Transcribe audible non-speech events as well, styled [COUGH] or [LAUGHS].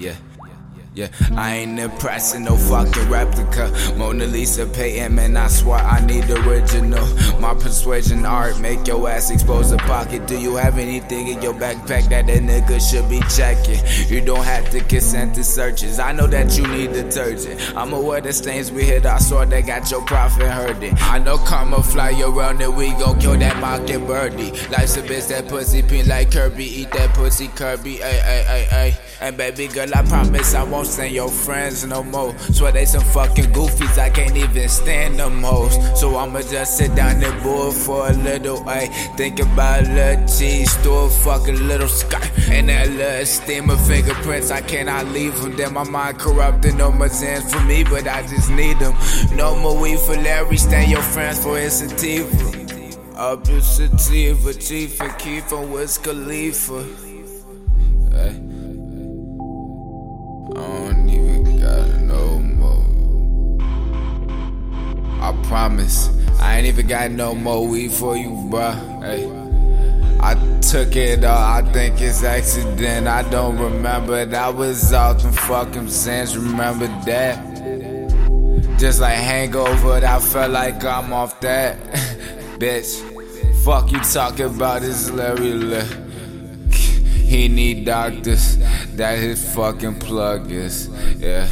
Yeah. Yeah, I ain't impressing no fucking replica. Mona Lisa painting, man, I swear I need original. My persuasion art make your ass expose the pocket. Do you have anything in your backpack that a nigga should be checking? You don't have to consent to searches. I know that you need detergent. I'm aware the stains we hit, I saw they got your profit hurting. I know karma fly around and we gon' kill that mocking birdie. Life's a bitch, that pussy pink like Kirby. Eat that pussy Kirby, ay, ay, ay, ay. And baby girl, I promise I won't send your friends no more. Swear they some fucking goofies, I can't even stand them hoes. So I'ma just sit down and board for a little, ay. Think about a little cheese, store fucking little sky. And that little steam of fingerprints, I cannot leave them. Then my mind corrupted, no more zans for me, but I just need them. No more weed for Larry, stand your friends for his sativa. To sativa, Chief and Keith and Wiz Khalifa. Ain't even got no more weed for you, bruh. Hey. I took it all, I think it's accident. I don't remember that was out them fucking zans. Remember that? Just like hangover, I felt like I'm off that. [LAUGHS] Bitch, fuck you talking about this Larry Lil. [LAUGHS] He need doctors. That his fucking plug is. Yeah.